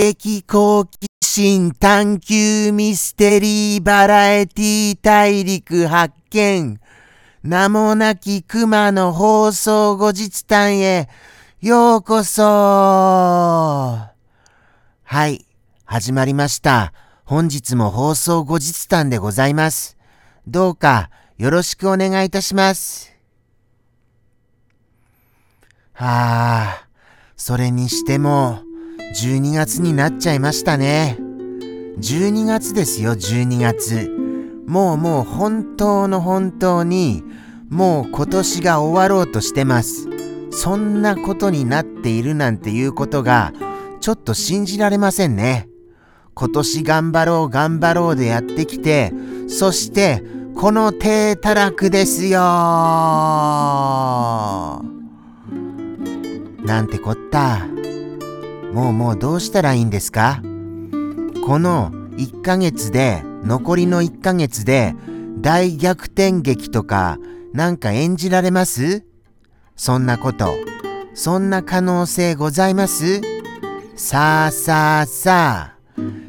的好奇心探求ミステリーバラエティ大陸発見名もなき熊の放送後日談へようこそはい、始まりました。本日も放送後日談でございます。どうかよろしくお願いいたします。はあ、それにしても、12月になっちゃいましたね。12月ですよ、12月。もうもう本当の本当に、もう今年が終わろうとしてます。そんなことになっているなんていうことが、ちょっと信じられませんね。今年頑張ろう頑張ろうでやってきて、そして、この低たらくですよなんてこった。もうもうどうしたらいいんですか？この1ヶ月で、残りの1ヶ月で大逆転劇とかなんか演じられます？そんなこと。そんな可能性ございます？さあさあさあ。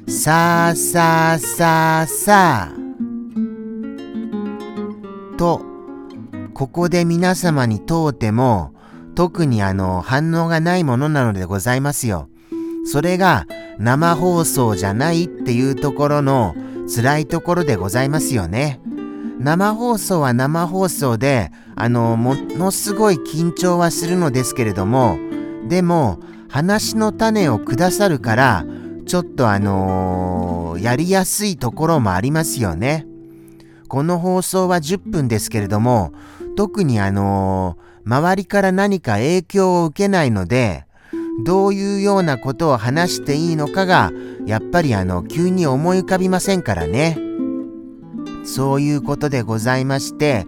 さあさあさあさあ。と、ここで皆様に問うても、特にあの反応がないものなのでございますよ。それが生放送じゃないっていうところの辛いところでございますよね。生放送は生放送で、あの、ものすごい緊張はするのですけれども、でも、話の種をくださるから、ちょっとあのー、やりやすいところもありますよね。この放送は10分ですけれども、特にあのー、周りから何か影響を受けないので、どういうようなことを話していいのかが、やっぱりあの、急に思い浮かびませんからね。そういうことでございまして、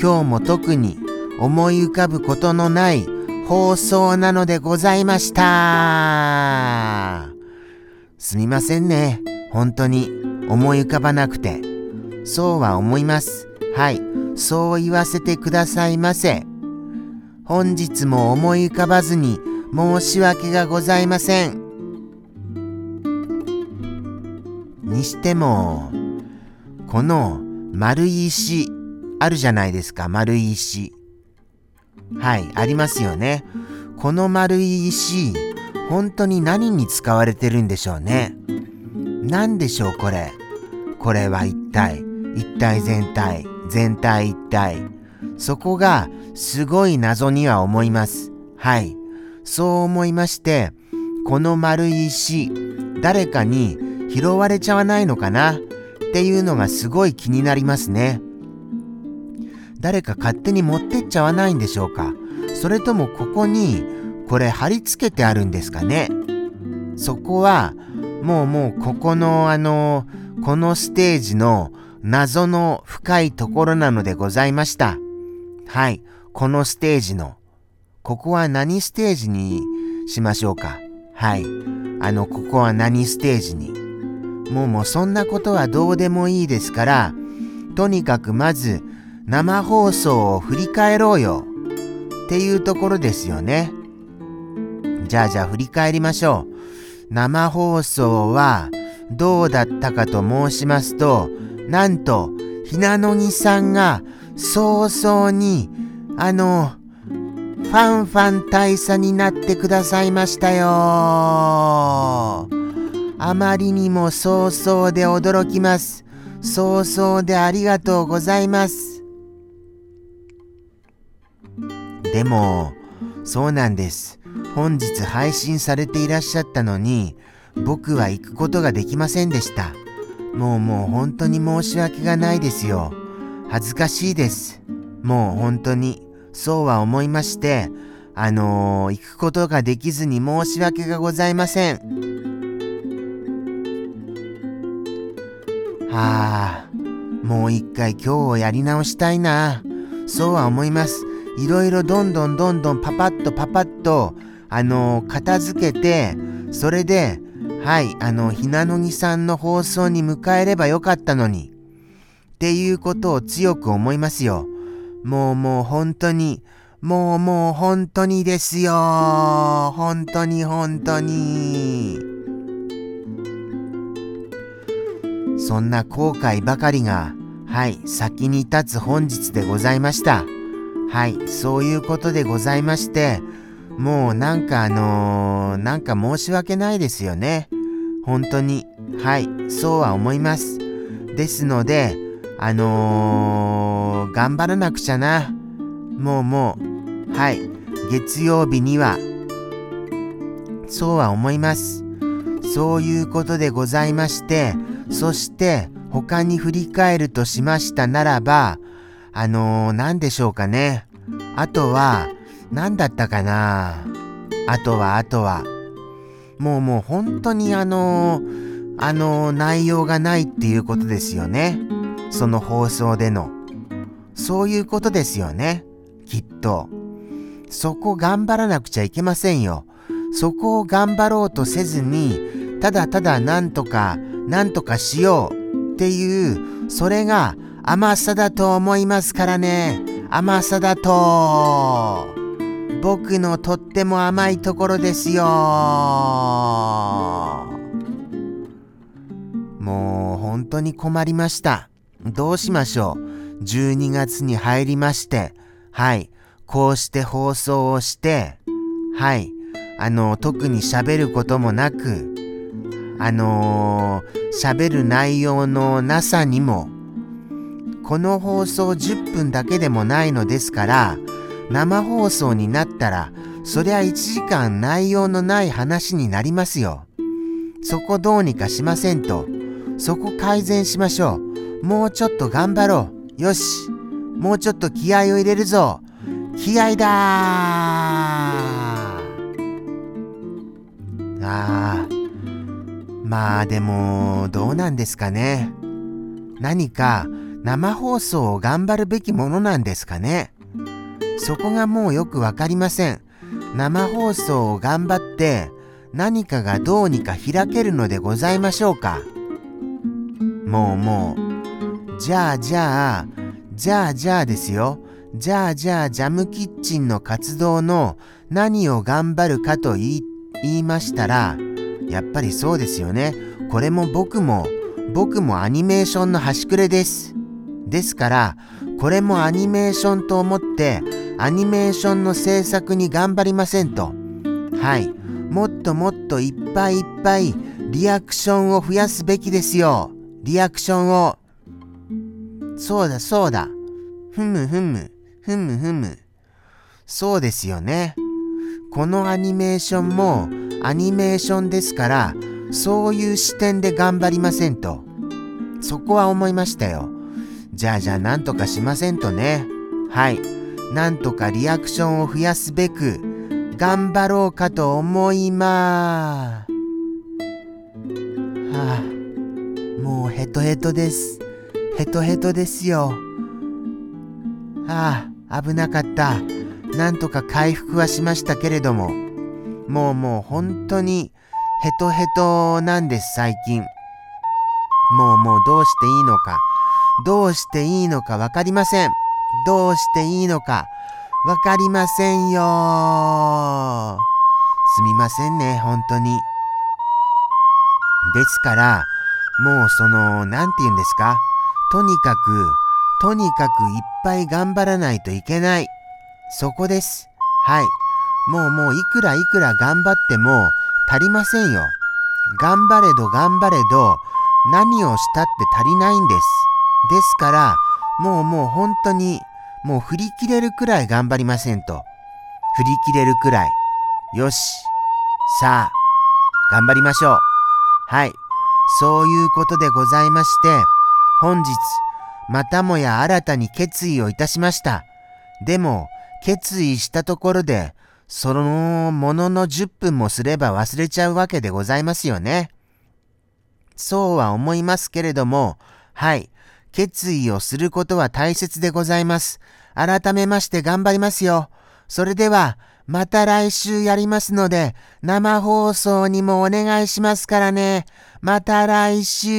今日も特に思い浮かぶことのない放送なのでございました。すみませんね。本当に思い浮かばなくて。そうは思います。はい。そう言わせてくださいませ。本日も思い浮かばずに申し訳がございません。にしても、この丸い石あるじゃないですか、丸い石。はい、ありますよね。この丸い石、本当に何に使われてるんでしょうね。何でしょう、これ。これは一体、一体全体、全体一体。そこがすごい謎には思います。はい。そう思いまして、この丸い石、誰かに拾われちゃわないのかなっていうのがすごい気になりますね。誰か勝手に持ってっちゃわないんでしょうかそれともここにこれ貼り付けてあるんですかねそこはもうもうここのあのこのステージの謎の深いところなのでございました。はい、このステージの。ここは何ステージにしましょうか？はい。あの、ここは何ステージに？もうもうそんなことはどうでもいいですから、とにかくまず生放送を振り返ろうよっていうところですよね。じゃあじゃあ振り返りましょう。生放送はどうだったかと申しますと、なんと、ひなのぎさんが早々に、あの、ファンファン大佐になってくださいましたよ。あまりにも早々で驚きます。早々でありがとうございます。でも、そうなんです。本日配信されていらっしゃったのに、僕は行くことができませんでした。もうもう本当に申し訳がないですよ。恥ずかしいです。もう本当に、そうは思いまして、あのー、行くことができずに申し訳がございません。はあ、もう一回今日をやり直したいな。そうは思います。いろいろどんどんどんどんパパッとパパッと、あのー、片付けて、それで、はい、あの、ひなのぎさんの放送に迎えればよかったのに。っていうことを強く思いますよ。もうもう本当に、もうもう本当にですよ。本当に本当に。そんな後悔ばかりが、はい、先に立つ本日でございました。はい、そういうことでございまして、もうなんかあのー、なんか申し訳ないですよね。本当に。はい、そうは思います。ですので、あのー、頑張らなくちゃな。もうもう、はい、月曜日には、そうは思います。そういうことでございまして、そして他に振り返るとしましたならば、あのー、何でしょうかね。あとは、何だったかな。あとは、あとは。もうもう本当にあのー、あのー、内容がないっていうことですよね。その放送での。そういうことですよね。きっと。そこ頑張らなくちゃいけませんよ。そこを頑張ろうとせずに、ただただなんとか、なんとかしようっていう、それが甘さだと思いますからね。甘さだと。僕のとっても甘いところですよ。もう本当に困りました。どうしましょう？12月に入りまして、はい、こうして放送をして、はい、あの、特に喋ることもなく、あの喋、る内容のなさにも、この放送10分だけでもないのですから、生放送になったら、そりゃ1時間内容のない話になりますよ。そこどうにかしませんと。そこ改善しましょう。もうちょっと頑張ろう。よし。もうちょっと気合を入れるぞ。気合だーああ。まあでも、どうなんですかね。何か生放送を頑張るべきものなんですかね。そこがもうよくわかりません。生放送を頑張って何かがどうにか開けるのでございましょうか。もうもう。じゃあじゃあ、じゃあじゃあですよ。じゃあじゃあジャムキッチンの活動の何を頑張るかと言い言いましたら、やっぱりそうですよね。これも僕も、僕もアニメーションの端くれです。ですから、これもアニメーションと思って、アニメーションの制作に頑張りませんと。はい。もっともっといっぱいいっぱいリアクションを増やすべきですよ。リアクションを。そうだそうだ。ふむふむ、ふむふむ。そうですよね。このアニメーションもアニメーションですからそういう視点で頑張りませんとそこは思いましたよじゃあじゃあなんとかしませんとねはいなんとかリアクションを増やすべく頑張ろうかと思いまーはあもうヘトヘトですヘトヘトですよ。ああ危なかった。なんとか回復はしましたけれども、もうもう本当にヘトヘトなんです最近。もうもうどうしていいのか、どうしていいのかわかりません。どうしていいのか。わかりませんよ。すみませんね、本当に。ですから、もうその、なんて言うんですか？とにかく、とにかくいっぱい頑張らないといけない。そこです。はい。もうもういくらいくら頑張っても足りませんよ。頑張れど頑張れど何をしたって足りないんです。ですから、もうもう本当にもう振り切れるくらい頑張りませんと。振り切れるくらい。よし。さあ、頑張りましょう。はい。そういうことでございまして、本日、またもや新たに決意をいたしました。でも、決意したところで、そのものの10分もすれば忘れちゃうわけでございますよね。そうは思いますけれども、はい、決意をすることは大切でございます。改めまして頑張りますよ。それでは、また来週やりますので、生放送にもお願いしますからね。また来週。